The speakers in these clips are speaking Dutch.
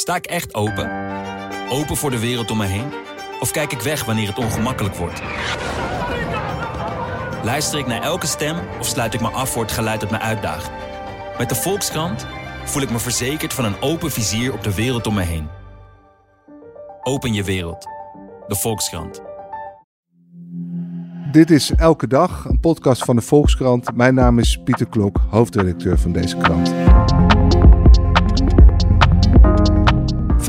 Sta ik echt open? Open voor de wereld om me heen? Of kijk ik weg wanneer het ongemakkelijk wordt? Luister ik naar elke stem of sluit ik me af voor het geluid dat me uitdaagt? Met de Volkskrant voel ik me verzekerd van een open vizier op de wereld om me heen. Open je wereld. De Volkskrant. Dit is Elke Dag, een podcast van de Volkskrant. Mijn naam is Pieter Klok, hoofdredacteur van deze krant.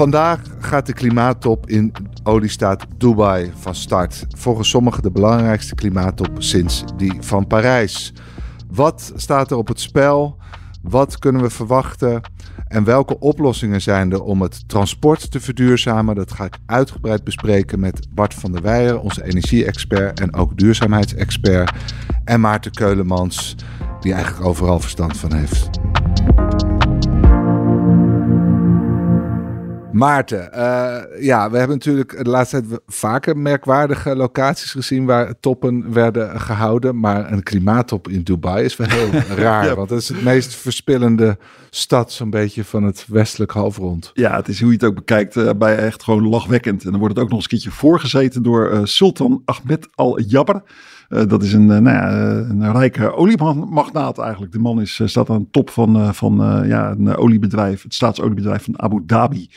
Vandaag gaat de klimaattop in oliestaat Dubai van start. Volgens sommigen de belangrijkste klimaattop sinds die van Parijs. Wat staat er op het spel? Wat kunnen we verwachten? En welke oplossingen zijn er om het transport te verduurzamen? Dat ga ik uitgebreid bespreken met Bart van der Weijer, onze energie-expert en ook duurzaamheidsexpert. En Maarten Keulemans, die eigenlijk overal verstand van heeft. Maarten, uh, ja, we hebben natuurlijk de laatste tijd vaker merkwaardige locaties gezien waar toppen werden gehouden. Maar een klimaattop in Dubai is wel heel raar, ja. want het is het meest verspillende stad zo'n beetje van het westelijk halfrond. Ja, het is hoe je het ook bekijkt, uh, bij echt gewoon lachwekkend. En dan wordt het ook nog eens een keertje voorgezeten door uh, Sultan Ahmed Al-Jabbar. Uh, dat is een, uh, nou ja, een rijke oliemagnaat eigenlijk. De man is, uh, staat aan de top van, van ja, een oliebedrijf, het staatsoliebedrijf van Abu Dhabi.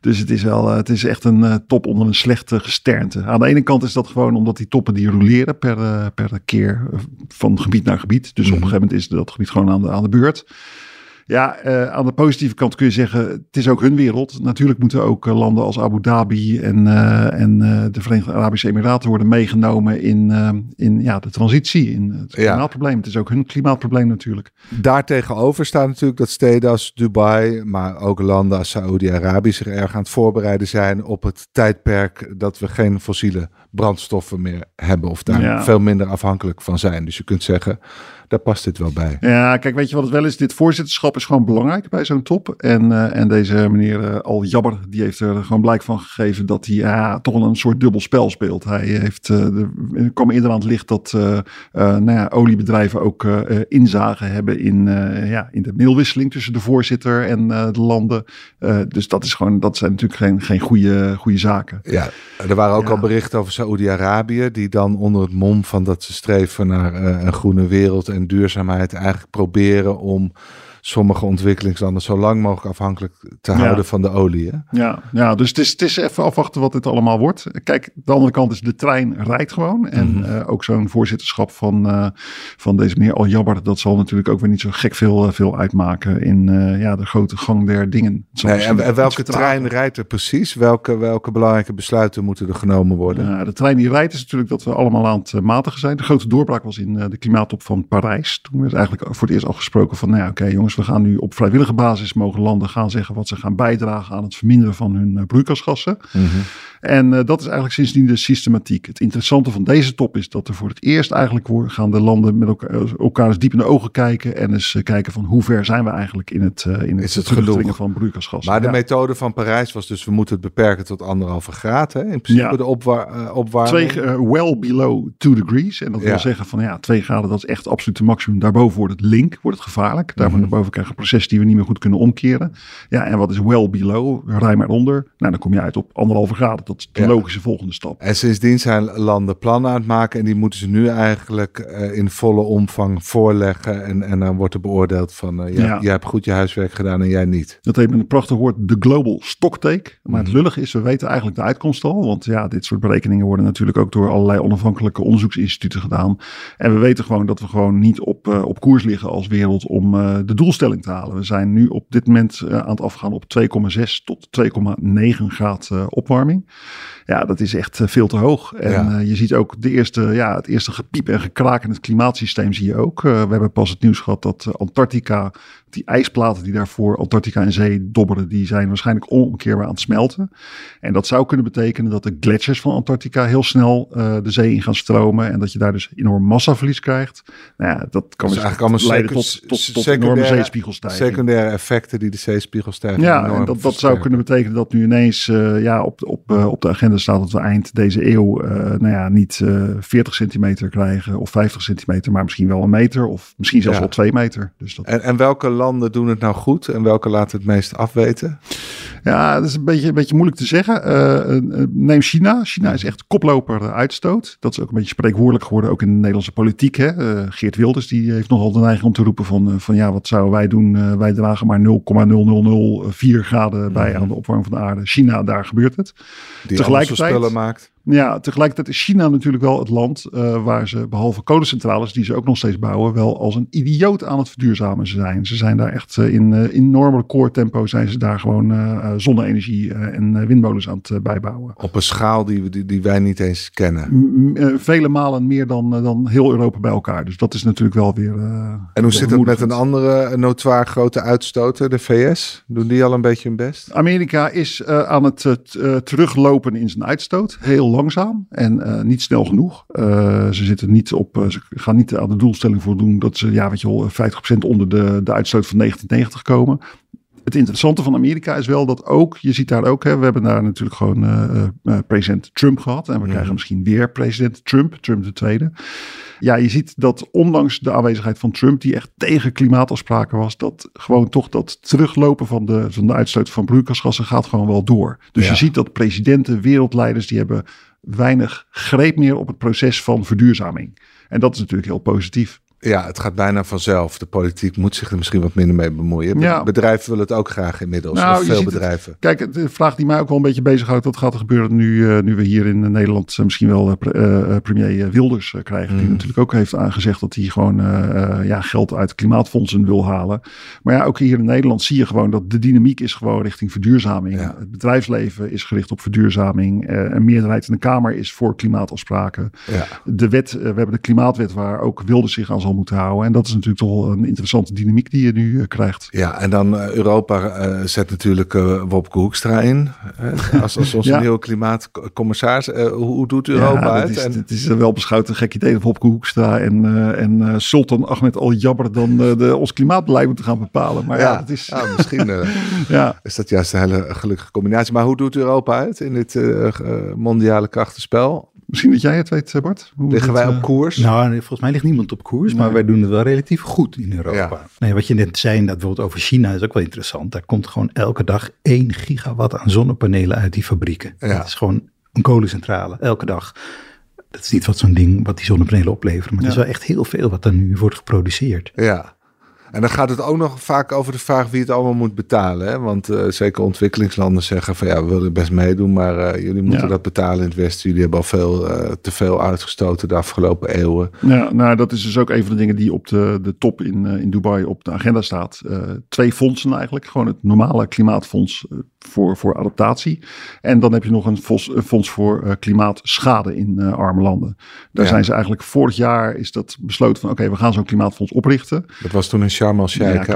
Dus het is, wel, het is echt een top onder een slechte gesternte. Aan de ene kant is dat gewoon omdat die toppen die roleren per, per keer van gebied naar gebied. Dus op een gegeven moment is dat gebied gewoon aan de, aan de beurt. Ja, uh, aan de positieve kant kun je zeggen, het is ook hun wereld. Natuurlijk moeten ook uh, landen als Abu Dhabi en, uh, en de Verenigde Arabische Emiraten worden meegenomen in, in ja, de transitie, in het klimaatprobleem. Ja. Het is ook hun klimaatprobleem natuurlijk. Daartegenover staat natuurlijk dat steden als Dubai, maar ook landen als Saoedi-Arabië zich erg aan het voorbereiden zijn op het tijdperk dat we geen fossiele brandstoffen meer hebben of daar ja. veel minder afhankelijk van zijn. Dus je kunt zeggen, daar past dit wel bij. Ja, kijk, weet je wat het wel is? Dit voorzitterschap is gewoon belangrijk bij zo'n top. En, uh, en deze meneer uh, Al Jabber, die heeft er gewoon blijk van gegeven dat hij ja, toch een soort dubbel spel speelt. Hij heeft, uh, er kwam eerder aan het licht dat nou ja, oliebedrijven ook inzagen hebben in, ja, in de mailwisseling tussen de voorzitter en de landen. dus dat is gewoon, dat zijn natuurlijk geen, geen goede, goede zaken. Ja, er waren ook ja. al berichten over Saoedi-Arabië, die dan onder het mom van dat ze streven naar een groene wereld en duurzaamheid eigenlijk proberen om sommige ontwikkelingslanden zo lang mogelijk afhankelijk te houden van de olie. Hè? Ja, ja, dus het is, het is even afwachten wat dit allemaal wordt. Kijk, de andere kant is de trein rijdt gewoon. En mm -hmm. uh, ook zo'n voorzitterschap van, uh, van deze meneer Al Jabbar, dat zal natuurlijk ook weer niet zo gek veel, uh, veel uitmaken in ja, de grote gang der dingen. Nee, en, en welke trein rijdt er precies? Welke, welke belangrijke besluiten moeten er genomen worden? de trein die rijdt is natuurlijk dat we allemaal aan het matigen zijn. De grote doorbraak was in de klimaattop van Parijs. Toen werd eigenlijk voor het eerst al gesproken van, nou ja, oké okay, jongens, we gaan nu op vrijwillige basis mogen landen gaan zeggen wat ze gaan bijdragen aan het verminderen van hun uh, broeikasgassen. Mm -hmm. En uh, dat is eigenlijk sindsdien de systematiek. Het interessante van deze top is dat er voor het eerst eigenlijk gaan de landen met elkaar, elkaar eens diep in de ogen kijken en eens uh, kijken van hoe ver zijn we eigenlijk in het, in het, is het terugdringen van broeikasgassen. Maar de ja. methode van Parijs was dus we moeten het beperken tot anderhalve graad. Hè? In principe ja. de opwa opwarming. Twee, well below two degrees. En dat ja. wil zeggen van ja, twee graden dat is echt absoluut maximum. Daarboven wordt het link, wordt het gevaarlijk. Daarvan daarboven krijgen proces die we niet meer goed kunnen omkeren. Ja, en wat is well below? Ruim eronder. Nou, dan kom je uit op anderhalve graden. Dat is de ja. logische volgende stap. En sindsdien zijn landen plannen aan het maken en die moeten ze nu eigenlijk uh, in volle omvang voorleggen. En, en dan wordt er beoordeeld van, uh, ja, ja. jij hebt goed je huiswerk gedaan en jij niet. Dat heet met een prachtig woord de global stocktake. Maar het lullig is, we weten eigenlijk de uitkomst al. Want ja, dit soort berekeningen worden natuurlijk ook door allerlei onafhankelijke onderzoeksinstituten gedaan. En we weten gewoon dat we gewoon niet op, uh, op koers liggen als wereld om de doelstelling te halen. We zijn nu op dit moment uh, aan het afgaan op 2,6 tot 2,9 graad uh, opwarming. Ja, dat is echt uh, veel te hoog. En ja. je ziet ook de eerste, ja, het eerste gepiep en gekraak in het klimaatsysteem zie je ook. we hebben pas het nieuws gehad dat Antarctica die ijsplaten die daarvoor Antarctica en zee dobberen, die zijn waarschijnlijk onomkeerbaar aan het smelten. En dat zou kunnen betekenen dat de gletsjers van Antarctica heel snel uh, de zee in gaan stromen en dat je daar dus enorm massaverlies krijgt. Nou ja, dat kan dus eigenlijk allemaal leiden tot, tot, tot enorme zeespiegelstijging. Secundaire effecten die de zeespiegelstijging Ja, en dat, dat zou kunnen betekenen dat nu ineens uh, ja, op, op, uh, op de agenda staat dat we eind deze eeuw nou ja, niet 40 centimeter krijgen of 50 centimeter, maar misschien wel een meter of misschien zelfs Ja. wel twee meter. Dus dat... En, en welke landen doen het nou goed en welke laten het meest afweten? Ja, dat is een beetje, een beetje moeilijk te zeggen. Uh, neem China. China is echt koploper uitstoot. Dat is ook een beetje spreekwoordelijk geworden, ook in de Nederlandse politiek. Hè? Uh, Geert Wilders die heeft nogal de neiging om te roepen van, van ja, wat zouden wij doen? wij dragen maar 0,0004 graden bij aan de opwarming van de aarde. China, daar gebeurt het. Die Tegelijkertijd maakt. Ja, tegelijkertijd is China natuurlijk wel het land uh, waar ze, behalve kolencentrales, die ze ook nog steeds bouwen, wel als een idioot aan het verduurzamen zijn. Ze zijn daar echt uh, in uh, tempo zijn ze daar gewoon zonne-energie en windmolens aan het bijbouwen. Op een schaal die, die, die wij niet eens kennen. M vele malen meer dan, dan heel Europa bij elkaar. Dus dat is natuurlijk wel weer. en hoe zit het met een andere notoire grote uitstoter, de VS? Doen die al een beetje hun best? Amerika is aan het teruglopen in zijn uitstoot. Heel langzaam en uh, niet snel genoeg. Uh, ze zitten niet op, uh, ze gaan niet aan de doelstelling voldoen dat ze, ja, weet je wel, 50% onder de, de uitstoot van 1990 komen. Het interessante van Amerika is wel dat ook, je ziet daar ook, hè, we hebben daar natuurlijk gewoon president Trump gehad. En we krijgen misschien weer president Trump, Trump de tweede. Ja, je ziet dat ondanks de aanwezigheid van Trump, die echt tegen klimaatafspraken was, dat gewoon toch dat teruglopen van de, van de uitstoot van broeikasgassen gaat gewoon wel door. Dus je ziet dat presidenten, wereldleiders, die hebben weinig greep meer op het proces van verduurzaming. En dat is natuurlijk heel positief. Ja, het gaat bijna vanzelf. De politiek moet zich er misschien wat minder mee bemoeien. Ja. Bedrijven willen het ook graag inmiddels. Nou, veel bedrijven. kijk, de vraag die mij ook wel een beetje bezighoudt. Wat gaat er gebeuren nu, uh, nu we hier in Nederland uh, misschien wel uh, premier Wilders krijgen. Die mm. natuurlijk ook heeft aangezegd dat hij gewoon ja, geld uit klimaatfondsen wil halen. Maar ja, ook hier in Nederland zie je gewoon dat de dynamiek is gewoon richting verduurzaming. Ja. Het bedrijfsleven is gericht op verduurzaming. een meerderheid in de Kamer is voor klimaatafspraken. Ja. De wet, we hebben de klimaatwet waar ook Wilders zich aan zal moeten houden. En dat is natuurlijk toch een interessante dynamiek die je nu eh, krijgt. Ja, en dan uh, Europa uh, zet natuurlijk uh, Wopke Hoekstra in. als, als onze nieuwe klimaatcommissaris. hoe, hoe, doet Europa ja, uit? Is, en... Het is wel beschouwd een gek idee dat Wopke Hoekstra en, en Sultan Ahmed Al Jabber dan de, ons klimaatbeleid moeten gaan bepalen. Maar ja, het is... ja misschien ja. is dat juist een hele gelukkige combinatie. Maar hoe doet Europa uit in dit mondiale krachtenspel? Misschien dat jij het weet, eh, Bart. Hoe Liggen wij op eh, koers? Nou, volgens mij ligt niemand op koers, maar wij doen het wel relatief goed in Europa. Nee, wat je net zei, dat bijvoorbeeld over China is ook wel interessant. Daar komt gewoon elke dag 1 gigawatt aan zonnepanelen uit die fabrieken. Ja. Dat is gewoon een kolencentrale, elke dag. Dat is niet wat zo'n ding, wat die zonnepanelen opleveren. Maar het is wel echt heel veel wat er nu wordt geproduceerd. Ja, en dan gaat het ook nog vaak over de vraag wie het allemaal moet betalen. Hè? Want uh, zeker ontwikkelingslanden zeggen van ja, we willen best meedoen, maar uh, jullie moeten dat betalen in het Westen. Jullie hebben al veel uh, te veel uitgestoten de afgelopen eeuwen. Ja, nou dat is dus ook een van de dingen die op de, de top in, in Dubai op de agenda staat. twee fondsen eigenlijk. Gewoon het normale klimaatfonds voor, voor adaptatie. En dan heb je nog een fonds, een fonds voor klimaatschade in arme landen. Daar zijn ze eigenlijk vorig jaar is dat besloten van oké, we gaan zo'n klimaatfonds oprichten. Dat was toen een Sharm el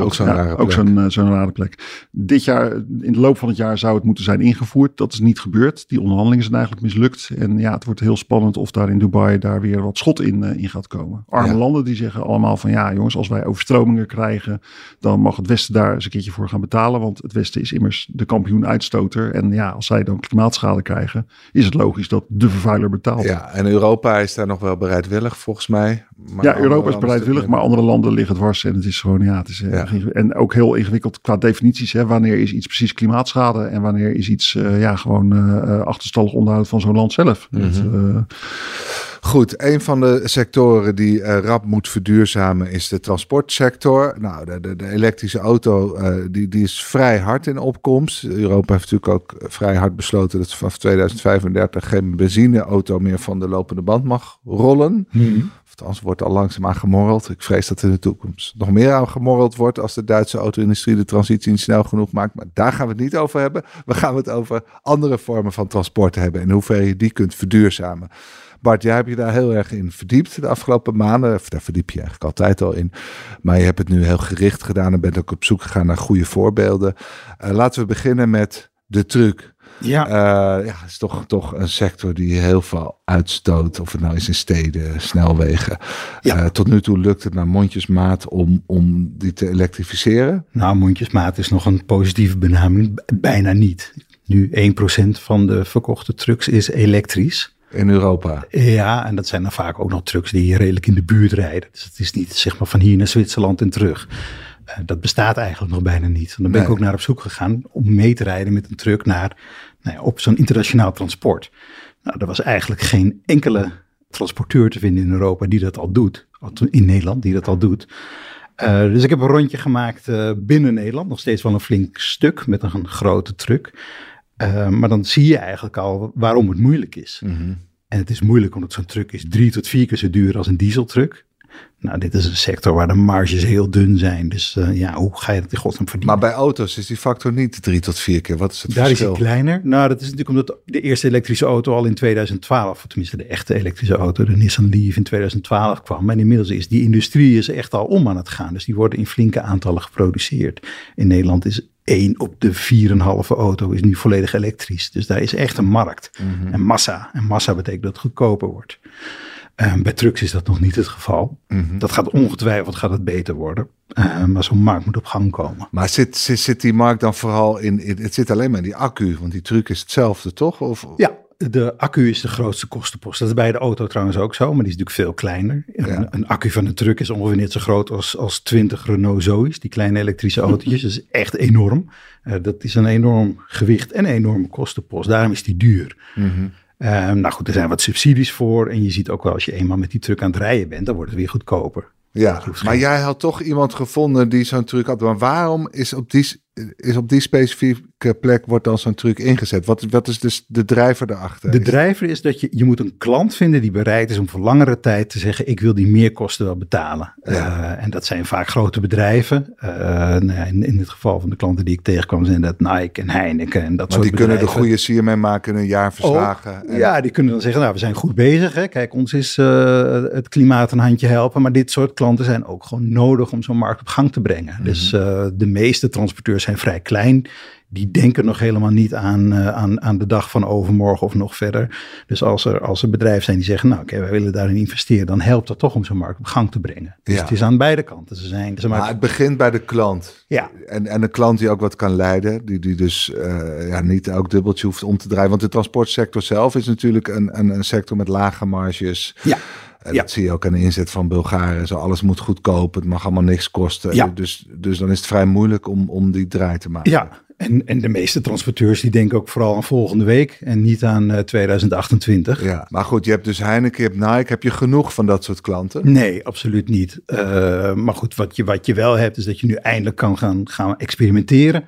ook zo'n rare plek. Ook zo'n zo'n rare plek. Dit jaar, in de loop van het jaar zou het moeten zijn ingevoerd. Dat is niet gebeurd. Die onderhandelingen zijn eigenlijk mislukt. En ja, het wordt heel spannend of daar in Dubai daar weer wat schot in, uh, in gaat komen. Arme landen die zeggen allemaal van ja jongens, als wij overstromingen krijgen, dan mag het Westen daar eens een keertje voor gaan betalen. Want het Westen is immers de kampioen uitstoter. En ja, als zij dan klimaatschade krijgen, is het logisch dat de vervuiler betaalt. Ja, en Europa is daar nog wel bereidwillig volgens mij. Maar ja, Europa is bereidwillig, maar andere landen liggen dwars. En het is gewoon, ja, het is en ook heel ingewikkeld qua definities. Hè, wanneer is iets precies klimaatschade en wanneer is iets uh, ja, gewoon uh, achterstallig onderhoud van zo'n land zelf. Mm -hmm. Goed, een van de sectoren die rap moet verduurzamen is de transportsector. Nou, de, de, de elektrische auto die, die is vrij hard in opkomst. Europa heeft natuurlijk ook vrij hard besloten dat vanaf 2035 geen benzineauto meer van de lopende band mag rollen. Mm Althans, wordt al langzaamaan gemorreld. Ik vrees dat er in de toekomst nog meer aan gemorreld wordt als de Duitse auto-industrie de transitie niet snel genoeg maakt. Maar daar gaan we het niet over hebben. We gaan het over andere vormen van transport hebben en hoe ver je die kunt verduurzamen. Bart, jij hebt je daar heel erg in verdiept de afgelopen maanden. Daar verdiep je eigenlijk altijd al in. Maar je hebt het nu heel gericht gedaan en bent ook op zoek gegaan naar goede voorbeelden. Uh, laten we beginnen met de truc. Ja. Uh, ja, het is toch, toch een sector die heel veel uitstoot. Of het nou is in steden, snelwegen. Ja. Uh, tot nu toe lukt het naar mondjesmaat om, om die te elektrificeren. Nou, mondjesmaat is nog een positieve benaming. Bijna niet. Nu 1% van de verkochte trucks is elektrisch. In Europa. Ja, en dat zijn dan vaak ook nog trucks die redelijk in de buurt rijden. Dus het is niet zeg maar van hier naar Zwitserland en terug. dat bestaat eigenlijk nog bijna niet. Dan ben ik ook naar op zoek gegaan om mee te rijden met een truck naar, nou ja, op zo'n internationaal transport. Nou, er was eigenlijk geen enkele transporteur te vinden in Europa die dat al doet. In Nederland, die dat al doet. Uh, dus ik heb een rondje gemaakt uh, binnen Nederland. Nog steeds wel een flink stuk met een grote truck. Uh, maar dan zie je eigenlijk al waarom het moeilijk is. Mm -hmm. En het is moeilijk omdat zo'n truck is drie tot vier keer zo duur als een dieseltruck. Nou, dit is een sector waar de marges heel dun zijn. Dus uh, ja, hoe ga je dat in godsnaam verdienen? Maar bij auto's is die factor niet drie tot vier keer. Wat is het Daar verschil? is hij kleiner. Nou, dat is natuurlijk omdat de eerste elektrische auto al in 2012, of tenminste de echte elektrische auto, de Nissan Leaf in 2012 kwam. En inmiddels is die industrie is echt al om aan het gaan. Dus die worden in flinke aantallen geproduceerd. In Nederland is één op de 4,5 auto is nu volledig elektrisch. Dus daar is echt een markt. Mm -hmm. En massa. En massa betekent dat het goedkoper wordt. Um, bij trucks is dat nog niet het geval. Mm -hmm. Dat gaat ongetwijfeld gaat het beter worden. Uh, maar zo'n markt moet op gang komen. Maar zit, zit, zit die markt dan vooral in, in, Het zit alleen maar in die accu, want die truc is hetzelfde, toch? Of? Ja, de accu is de grootste kostenpost. Dat is bij de auto trouwens ook zo, maar die is natuurlijk veel kleiner. Ja. Een, een, accu van een truck is ongeveer net zo groot als, als 20 Renault Zoe's, die kleine elektrische autootjes. dat is echt enorm. Uh, dat is een enorm gewicht en een enorme kostenpost. Daarom is die duur. Mm -hmm. Uh, nou goed, er zijn wat subsidies voor. En je ziet ook wel als je eenmaal met die truck aan het rijden bent, dan wordt het weer goedkoper. Ja, maar jij had toch iemand gevonden die zo'n truc had. Maar waarom is op die, is op die specifieke plek wordt dan zo'n truc ingezet? Wat, wat is dus de drijver daarachter? De drijver is dat je, je moet een klant vinden die bereid is om voor langere tijd te zeggen, ik wil die meerkosten wel betalen. Ja. Uh, en dat zijn vaak grote bedrijven. Uh, nou ja, in, in het geval van de klanten die ik tegenkwam zijn dat Nike en Heineken en dat maar soort die bedrijven. kunnen de goede mee maken, een jaar verslagen. Oh, en... Ja, die kunnen dan zeggen, nou we zijn goed bezig. Hè. Kijk, ons is uh, het klimaat een handje helpen. Maar dit soort klanten zijn ook gewoon nodig om zo'n markt op gang te brengen. Mm -hmm. Dus de meeste transporteurs zijn vrij klein die denken nog helemaal niet aan, uh, aan, aan de dag van overmorgen of nog verder. Dus als er, als er bedrijven zijn die zeggen, nou oké, okay, wij willen daarin investeren, dan helpt dat toch om zo'n markt op gang te brengen. Dus ja. het is aan beide kanten. Ze zijn, ze maar het begint bij de klant. Ja. En, en een klant die ook wat kan leiden, die, die dus uh, ja, niet elk dubbeltje hoeft om te draaien. Want de transportsector zelf is natuurlijk een, een, een sector met lage marges. Ja. En ja. Dat zie je ook aan de inzet van Bulgaren. Zo alles moet goedkoop, het mag allemaal niks kosten. Ja. Dus, dus dan is het vrij moeilijk om, om die draai te maken. Ja, en, en de meeste transporteurs die denken ook vooral aan volgende week en niet aan uh, 2028. Ja, maar goed, je hebt dus Heineken, je hebt Nike. Heb je genoeg van dat soort klanten? Nee, absoluut niet. Uh, maar goed, wat je, wat je wel hebt is dat je nu eindelijk kan gaan, gaan experimenteren.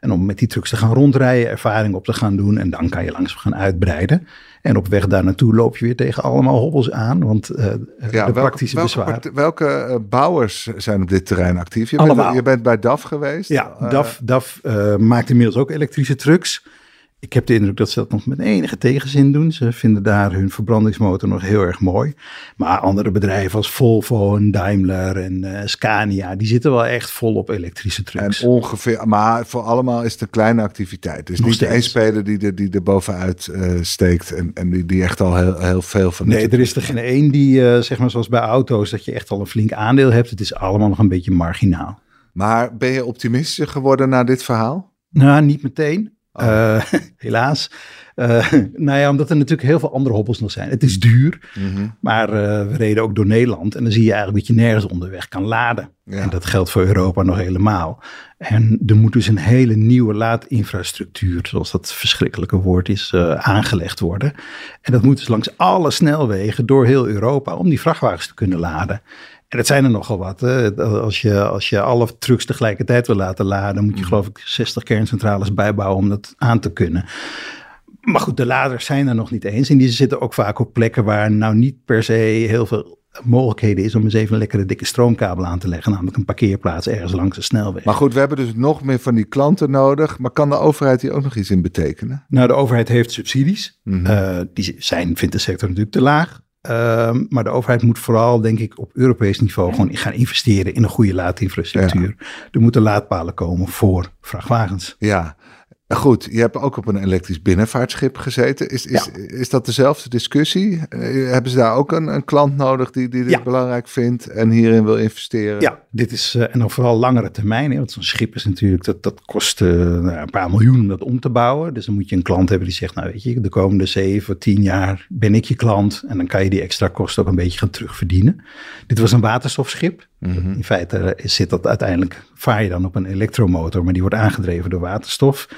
En om met die trucks te gaan rondrijden, ervaring op te gaan doen. En dan kan je langzaam gaan uitbreiden. En op weg daar naartoe loop je weer tegen allemaal hobbels aan. Want uh, ja, de praktische welke, bezwaar. Welke, welke bouwers zijn op dit terrein actief? Je, allemaal. bent, je bent bij DAF geweest? Ja, uh, DAF, DAF uh, maakt inmiddels ook elektrische trucks. Ik heb de indruk dat ze dat nog met enige tegenzin doen. Ze vinden daar hun verbrandingsmotor nog heel erg mooi. Maar andere bedrijven als Volvo en Daimler en uh, Scania, die zitten wel echt vol op elektrische trucks. En ongeveer, maar voor allemaal is het een kleine activiteit. Dus nog niet één speler die er, die er bovenuit uh, steekt en, en die, die echt al heel, heel veel van. Nee, er is er geen één die, uh, zeg maar zoals bij auto's, dat je echt al een flink aandeel hebt. Het is allemaal nog een beetje marginaal. Maar ben je optimistischer geworden na dit verhaal? Nou, niet meteen. Oh. Helaas. Uh, nou ja, omdat er natuurlijk heel veel andere hobbels nog zijn. Het is duur, mm -hmm. maar uh, we reden ook door Nederland. En dan zie je eigenlijk dat je nergens onderweg kan laden. Ja. En dat geldt voor Europa nog helemaal. En er moet dus een hele nieuwe laadinfrastructuur, zoals dat verschrikkelijke woord is, uh, aangelegd worden. En dat moet dus langs alle snelwegen door heel Europa om die vrachtwagens te kunnen laden. En dat zijn er nogal wat. Hè. Als, je, als je alle trucks tegelijkertijd wil laten laden, moet je mm. geloof ik 60 kerncentrales bijbouwen om dat aan te kunnen. Maar goed, de laders zijn er nog niet eens. En die zitten ook vaak op plekken waar nou niet per se heel veel mogelijkheden is om eens even een lekkere dikke stroomkabel aan te leggen. Namelijk een parkeerplaats ergens langs de snelweg. Maar goed, we hebben dus nog meer van die klanten nodig. Maar kan de overheid hier ook nog iets in betekenen? Nou, de overheid heeft subsidies. Mm -hmm. uh, die zijn, vindt de sector natuurlijk te laag. Uh, maar de overheid moet vooral, denk ik, op Europees niveau gewoon gaan investeren in een goede laadinfrastructuur. Ja. Er moeten laadpalen komen voor vrachtwagens. Ja, goed. Je hebt ook op een elektrisch binnenvaartschip gezeten. Is, is, ja. is dat dezelfde discussie? Uh, hebben ze daar ook een, een klant nodig die, die dit ja. belangrijk vindt en hierin wil investeren? Ja, dit is uh, en dan vooral langere termijn. Hè, want zo'n schip is natuurlijk, dat, dat kost nou, een paar miljoen om dat om te bouwen. Dus dan moet je een klant hebben die zegt, nou weet je, de komende zeven, tien jaar ben ik je klant. En dan kan je die extra kosten ook een beetje gaan terugverdienen. Dit was een waterstofschip. Mhm. In feite zit dat uiteindelijk, vaar je dan op een elektromotor, maar die wordt aangedreven door waterstof.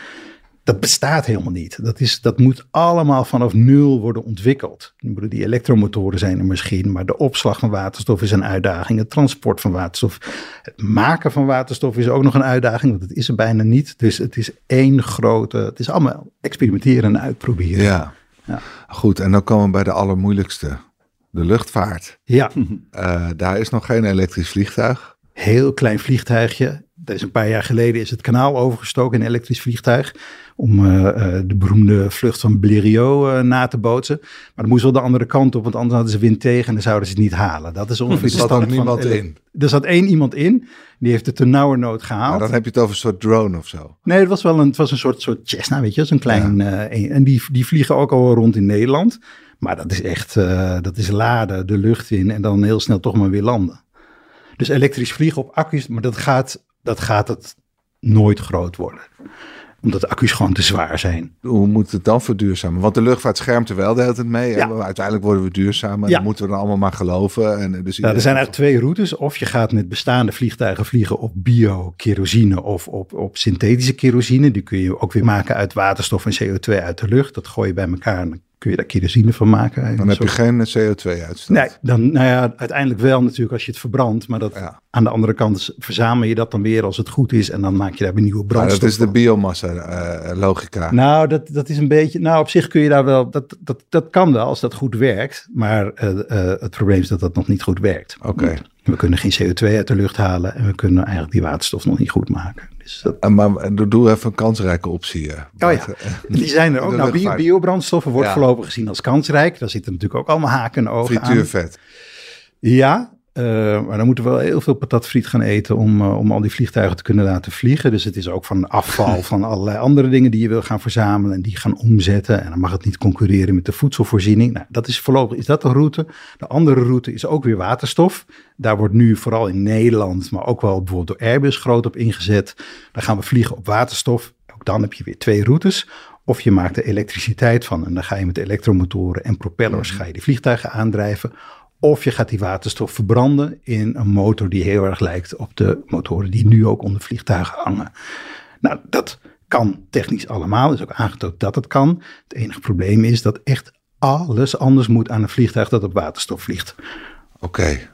Dat bestaat helemaal niet. Dat, is, dat moet allemaal vanaf nul worden ontwikkeld. Die elektromotoren zijn er misschien, maar de opslag van waterstof is een uitdaging. Het transport van waterstof, het maken van waterstof is ook nog een uitdaging, want het is er bijna niet. Dus het is één grote, het is allemaal experimenteren en uitproberen. Ja, ja. goed. En dan komen we bij de allermoeilijkste, de luchtvaart. Ja. Uh, daar is nog geen elektrisch vliegtuig. Heel klein vliegtuigje. Dat is een paar jaar geleden is het kanaal overgestoken in een elektrisch vliegtuig om uh, de beroemde vlucht van Blériot na te bootsen. Maar dat moest wel de andere kant op, want anders hadden ze wind tegen en dan zouden ze het niet halen. Dat is ongeveer. Er zat ook niemand in. Er zat één iemand in, die heeft het te nood gehaald. Maar dan heb je het over een soort drone of zo. Nee, het was wel een, het was een soort, soort Cessna, weet je, zo'n klein. Ja. en die, die vliegen ook al rond in Nederland. Maar dat is echt, dat is laden, de lucht in en dan heel snel toch maar weer landen. Dus elektrisch vliegen op accu's, maar dat gaat, dat gaat het nooit groot worden omdat de accu's gewoon te zwaar zijn. Hoe moet het dan verduurzamen? Want de luchtvaart schermt er wel de hele tijd mee. Ja. Uiteindelijk worden we duurzamer. Ja. Dan moeten we dan allemaal maar geloven. En dus nou, er zijn eigenlijk twee routes. Of je gaat met bestaande vliegtuigen vliegen op bio-kerosine of op, op synthetische kerosine. Die kun je ook weer maken uit waterstof en CO2 uit de lucht. Dat gooi je bij elkaar en kun je daar kerosine van maken. Dan heb je geen CO2-uitstoot. Nee, dan, nou ja, uiteindelijk wel natuurlijk als je het verbrandt. Maar dat, aan de andere kant verzamel je dat dan weer als het goed is. En dan maak je daar weer nieuwe brandstof Dat is de biomassa-logica. nou, dat, dat is een beetje... Nou, op zich kun je daar wel... Dat, dat, dat kan wel als dat goed werkt. Maar uh, het probleem is dat dat nog niet goed werkt. Oké. We kunnen geen CO2 uit de lucht halen. En we kunnen eigenlijk die waterstof nog niet goed maken. Dus dat... Maar doe even een kansrijke optie. Oh ja, die zijn er ook. Nou, bio, biobrandstoffen wordt voorlopig gezien als kansrijk. Daar zitten natuurlijk ook allemaal haken en ogen Frituurvet. Ja, uh, maar dan moeten we wel heel veel patatfriet gaan eten om, uh, om al die vliegtuigen te kunnen laten vliegen. Dus het is ook van afval van allerlei andere dingen die je wil gaan verzamelen en die gaan omzetten. En dan mag het niet concurreren met de voedselvoorziening. Nou, dat is voorlopig is dat de route. De andere route is ook weer waterstof. Daar wordt nu vooral in Nederland, maar ook wel bijvoorbeeld door Airbus groot op ingezet. Dan gaan we vliegen op waterstof. Ook dan heb je weer twee routes. Of je maakt er elektriciteit van en dan ga je met elektromotoren en propellers ga je die vliegtuigen aandrijven. Of je gaat die waterstof verbranden in een motor die heel erg lijkt op de motoren die nu ook onder vliegtuigen hangen. Nou, dat kan technisch allemaal, is ook aangetoond dat het kan. Het enige probleem is dat echt alles anders moet aan een vliegtuig dat op waterstof vliegt. Oké,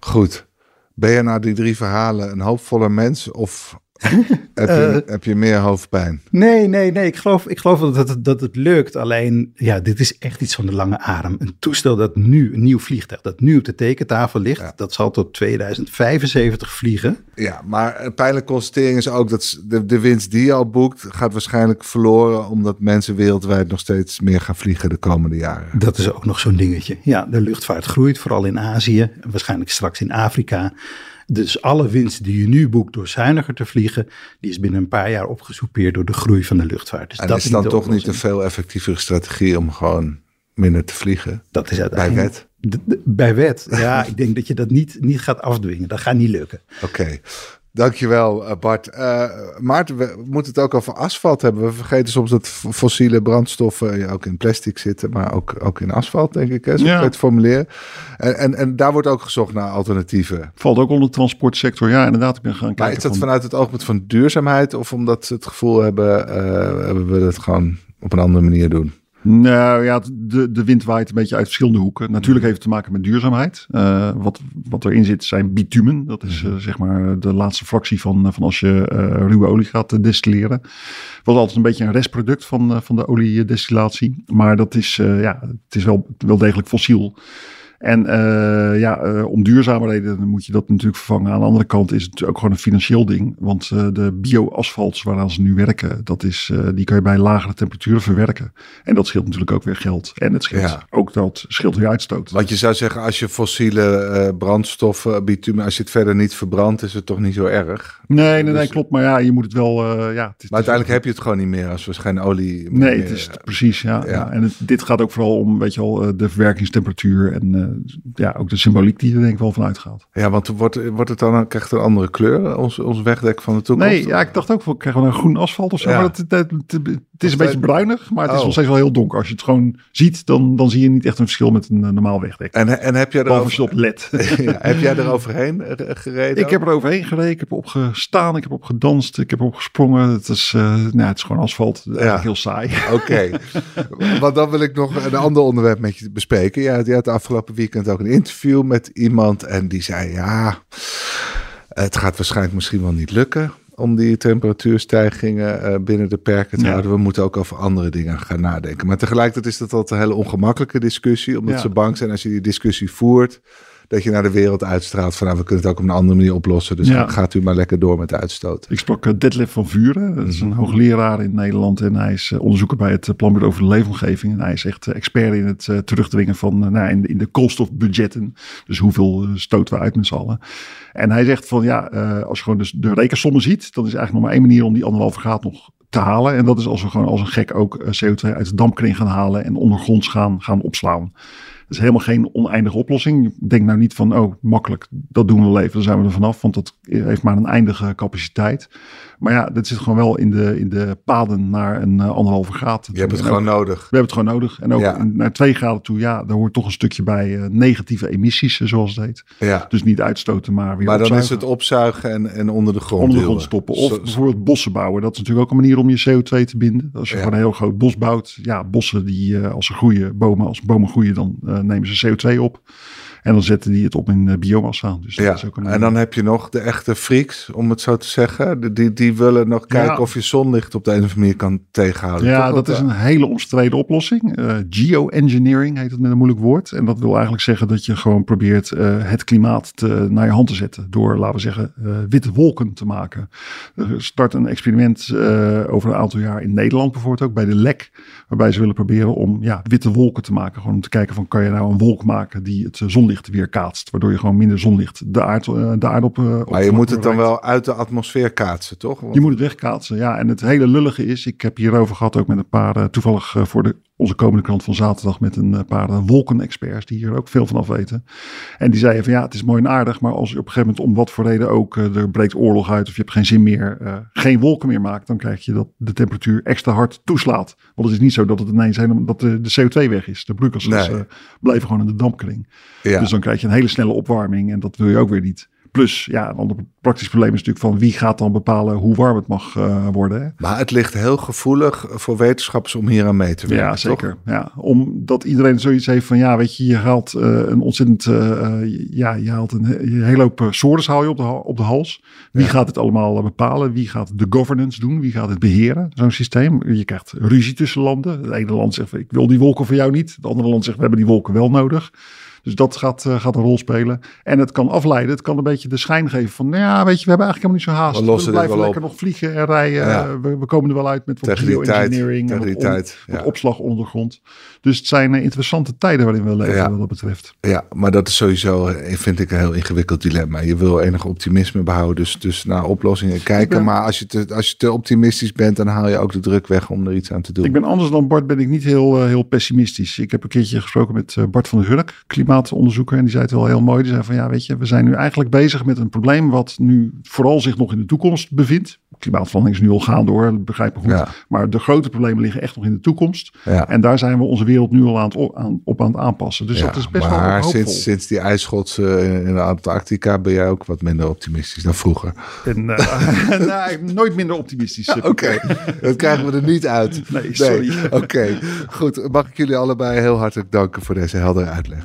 goed. Ben je na die drie verhalen een hoopvolle mens of heb, je, uh, heb je meer hoofdpijn? Nee, nee, nee. Ik geloof, ik geloof dat, het, dat het lukt. Alleen, ja, dit is echt iets van de lange adem. Een toestel dat nu, een nieuw vliegtuig, dat nu op de tekentafel ligt, dat zal tot 2075 vliegen. Ja, maar een pijnlijke constatering is ook dat de, de winst die je al boekt, gaat waarschijnlijk verloren, omdat mensen wereldwijd nog steeds meer gaan vliegen de komende jaren. Dat is ook nog zo'n dingetje. Ja, de luchtvaart groeit, vooral in Azië, waarschijnlijk straks in Afrika. Dus alle winst die je nu boekt door zuiniger te vliegen, die is binnen een paar jaar opgesoupeerd door de groei van de luchtvaart. Dus en dat is dan toch niet een veel effectievere strategie om gewoon minder te vliegen? Dat is uiteindelijk. Bij wet? bij wet, ja. ik denk dat je dat niet, niet gaat afdwingen. Dat gaat niet lukken. Oké. Dankjewel, eh, Bart. Uh, Maarten, we moeten het ook over asfalt hebben. We vergeten soms dat fossiele brandstoffen ja, ook in plastic zitten, maar ook, ook in asfalt, denk ik. Hè, zo ja. het formuleren. En, en, en daar wordt ook gezocht naar alternatieven. Valt ook onder de transportsector, ja, inderdaad. Ik ben gaan kijken. Maar is dat vanuit het oogpunt van duurzaamheid of omdat ze het gevoel hebben, uh, hebben we het gewoon op een andere manier doen? Nou ja, de, de wind waait een beetje uit verschillende hoeken. Natuurlijk heeft het te maken met duurzaamheid. Uh, wat, wat erin zit zijn bitumen. Dat is uh, zeg maar de laatste fractie van, van als je uh, ruwe olie gaat destilleren. Was altijd een beetje een restproduct van, van de oliedestillatie. Maar dat is, ja, het is wel, wel degelijk fossiel. En uh, ja, uh, om duurzame redenen moet je dat natuurlijk vervangen. Aan de andere kant is het ook gewoon een financieel ding. Want uh, de bio-asfalts waaraan ze nu werken, dat is, die kan je bij lagere temperaturen verwerken. En dat scheelt natuurlijk ook weer geld. En het scheelt ja. ook dat scheelt weer uitstoot. Want je zou zeggen, als je fossiele brandstoffen, bitumen, als je het verder niet verbrandt, is het toch niet zo erg? Nee, nee, dus... nee klopt. Maar ja, je moet het wel. ja, het is, maar uiteindelijk heb je het gewoon niet meer als we geen olie. Nee, meer, het is precies. Ja, ja. ja. En het, dit gaat ook vooral om, weet je wel, de verwerkingstemperatuur en ja, ook de symboliek die er denk ik wel van uitgaat. Ja, want wordt, wordt het dan, krijgt het een andere kleur, ons, ons wegdek van de toekomst? Nee, ja, ik dacht ook, krijgen we een groen asfalt of zo? Ja. Maar is een beetje bruinig, maar het is nog steeds wel heel donker. Als je het gewoon ziet, dan, dan zie je niet echt een verschil met een normaal wegdek. En, en heb jij er over... op LED. ja, heb jij er overheen gereden? Ik heb er overheen gereden. Ik heb opgestaan. Ik heb opgedanst. Ik heb opgesprongen. Het is, uh, nou, het is gewoon asfalt. Ja. Heel saai. Oké. Want dan wil ik nog een ander onderwerp met je bespreken. Ja, je had afgelopen weekend ook een interview met iemand. En die zei, ja, het gaat waarschijnlijk misschien wel niet lukken om die temperatuurstijgingen uh, binnen de perken te houden. We moeten ook over andere dingen gaan nadenken. Maar tegelijkertijd is dat altijd een hele ongemakkelijke discussie, omdat ze bang zijn als je die discussie voert dat je naar de wereld uitstraalt van nou, we kunnen het ook op een andere manier oplossen. Dus ja. gaat u maar lekker door met uitstoten. Ik sprak uh, Detlef van Vuren, dat is een mhm. hoogleraar in Nederland en hij is uh, onderzoeker bij het Planbureau voor de Leefomgeving. En hij is echt expert in het terugdwingen van nou, in, de, in de koolstofbudgetten. Dus hoeveel stoten we uit met z'n allen. En hij zegt van ja, als je gewoon dus de rekensommen ziet, dan is eigenlijk nog maar één manier om die anderhalve graad nog te halen. En dat is als we gewoon als een gek ook CO2 uit de dampkring gaan halen en ondergronds gaan, gaan opslaan is helemaal geen oneindige oplossing. Denk nou niet van, oh, makkelijk, dat doen we wel even, dan zijn we er vanaf. Want dat heeft maar een eindige capaciteit. Maar ja, dat zit gewoon wel in de, in de paden naar een uh, anderhalve graad. Je hebt het gewoon nodig. We hebben het gewoon nodig. En ook naar twee graden toe, ja, daar hoort toch een stukje bij uh, negatieve emissies, eh, zoals het heet. Ja. Dus niet uitstoten, maar weer Maar dan is het opzuigen en, en onder de grond Onder de grond stoppen. Of bijvoorbeeld bossen bouwen. Dat is natuurlijk ook een manier om je CO2 te binden. Als je gewoon een heel groot bos bouwt. Ja, bossen die als ze groeien, bomen, als bomen groeien, dan nemen ze CO2 op. En dan zetten die het op in uh, biomassa. Dus ja, en dan heb je nog de echte freaks, om het zo te zeggen. Die, die willen nog kijken of je zonlicht op de een of andere manier kan tegenhouden. Ja, dat is een hele omstreden oplossing. Uh, geoengineering heet het met een moeilijk woord. En dat wil eigenlijk zeggen dat je gewoon probeert uh, het klimaat te, naar je hand te zetten. Door, laten we zeggen, witte wolken te maken. Er start een experiment over een aantal jaar in Nederland bijvoorbeeld ook, bij de LEK. Waarbij ze willen proberen om ja, witte wolken te maken. Gewoon om te kijken van, kan je nou een wolk maken die het zonlicht zonlicht weerkaatst. Waardoor je gewoon minder zonlicht de, aard, uh, de aardop... Uh, maar je moet het dan wel uit de atmosfeer kaatsen, toch? Je moet het wegkaatsen, ja. En het hele lullige is, ik heb hierover gehad ook met een paar, uh, toevallig voor de onze komende krant van zaterdag met een paar wolkenexperts die hier ook veel van af weten. En die zeiden van ja, het is mooi en aardig, maar als je op een gegeven moment om wat voor reden ook er breekt oorlog uit of je hebt geen zin meer, geen wolken meer maakt, dan krijg je dat de temperatuur extra hard toeslaat. Want het is niet zo dat het ineens helemaal dat de, de CO2 weg is. De broeikasgassen nee. blijven gewoon in de dampkring. Ja. Dus dan krijg je een hele snelle opwarming en dat wil je ook weer niet. Plus, ja, een ander praktisch probleem is natuurlijk van wie gaat dan bepalen hoe warm het mag uh, worden. Hè? Maar het ligt heel gevoelig voor wetenschappers om hier aan mee te werken. Ja, zeker. Ja, omdat iedereen zoiets heeft van ja, weet je, je haalt uh, een ontzettend, uh, ja, je haalt een, hele hoop soorten haal je op de, op de hals. Wie ja. gaat het allemaal bepalen? Wie gaat de governance doen? Wie gaat het beheren? Zo'n systeem. Je krijgt ruzie tussen landen. Het ene land zegt ik wil die wolken voor jou niet. Het andere land zegt we hebben die wolken wel nodig. Dus dat gaat, uh, gaat een rol spelen. En het kan afleiden. Het kan een beetje de schijn geven van, nou ja, weet je, we hebben eigenlijk helemaal niet zo haast. We, we blijven lekker nog vliegen en rijden. We, we, komen er wel uit met wat geoengineering en wat, opslag ondergrond. Dus het zijn uh, interessante tijden waarin we leven wat dat betreft. Ja, maar dat is sowieso, eh, vind ik, een heel ingewikkeld dilemma. Je wil enig optimisme behouden, dus, dus naar oplossingen kijken. Maar als je, te, als je te optimistisch bent, dan haal je ook de druk weg om er iets aan te doen. Ik ben anders dan Bart, ben ik niet heel, heel pessimistisch. Ik heb een keertje gesproken met Bart van der klimaat klimaatonderzoeker. En die zei het wel heel mooi. Die zei van ja, weet je, we zijn nu eigenlijk bezig met een probleem wat nu vooral zich nog in de toekomst bevindt. Klimaatverandering is nu al gaan door, begrijp ik goed. Maar de grote problemen liggen echt nog in de toekomst. Ja. En daar zijn we onze wereld nu al aan het, aan, op aan het aanpassen. Dus dat is best wel hoopvol. Sinds, sinds die ijsschots uh, in de Antarctica ben jij ook wat minder optimistisch dan vroeger. En, uh, nou, nooit minder optimistisch. Oké, dat krijgen we er niet uit. Nee, sorry. Oké, goed. Mag ik jullie allebei heel hartelijk danken voor deze heldere uitleg.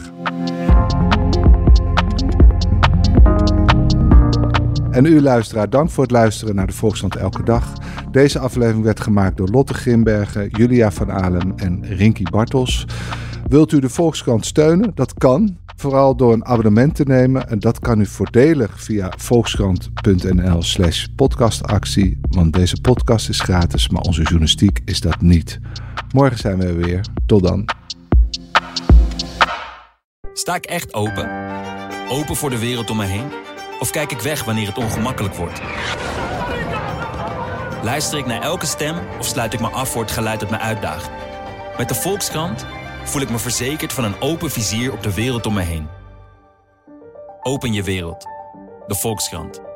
En u luisteraar, dank voor het luisteren naar de Volksstand Elke Dag. Deze aflevering werd gemaakt door Lotte Grimbergen, Julia van Alem en Rinky Bartels. Wilt u de Volkskrant steunen? Dat kan. Vooral door een abonnement te nemen. En dat kan u voordelig via volkskrant.nl slash podcastactie. Want deze podcast is gratis, maar onze journalistiek is dat niet. Morgen zijn we weer. Tot dan. Sta ik echt open? Open voor de wereld om me heen? Of kijk ik weg wanneer het ongemakkelijk wordt? Luister ik naar elke stem of sluit ik me af voor het geluid dat me uitdaagt? Met de Volkskrant voel ik me verzekerd van een open vizier op de wereld om me heen. Open je wereld. De Volkskrant.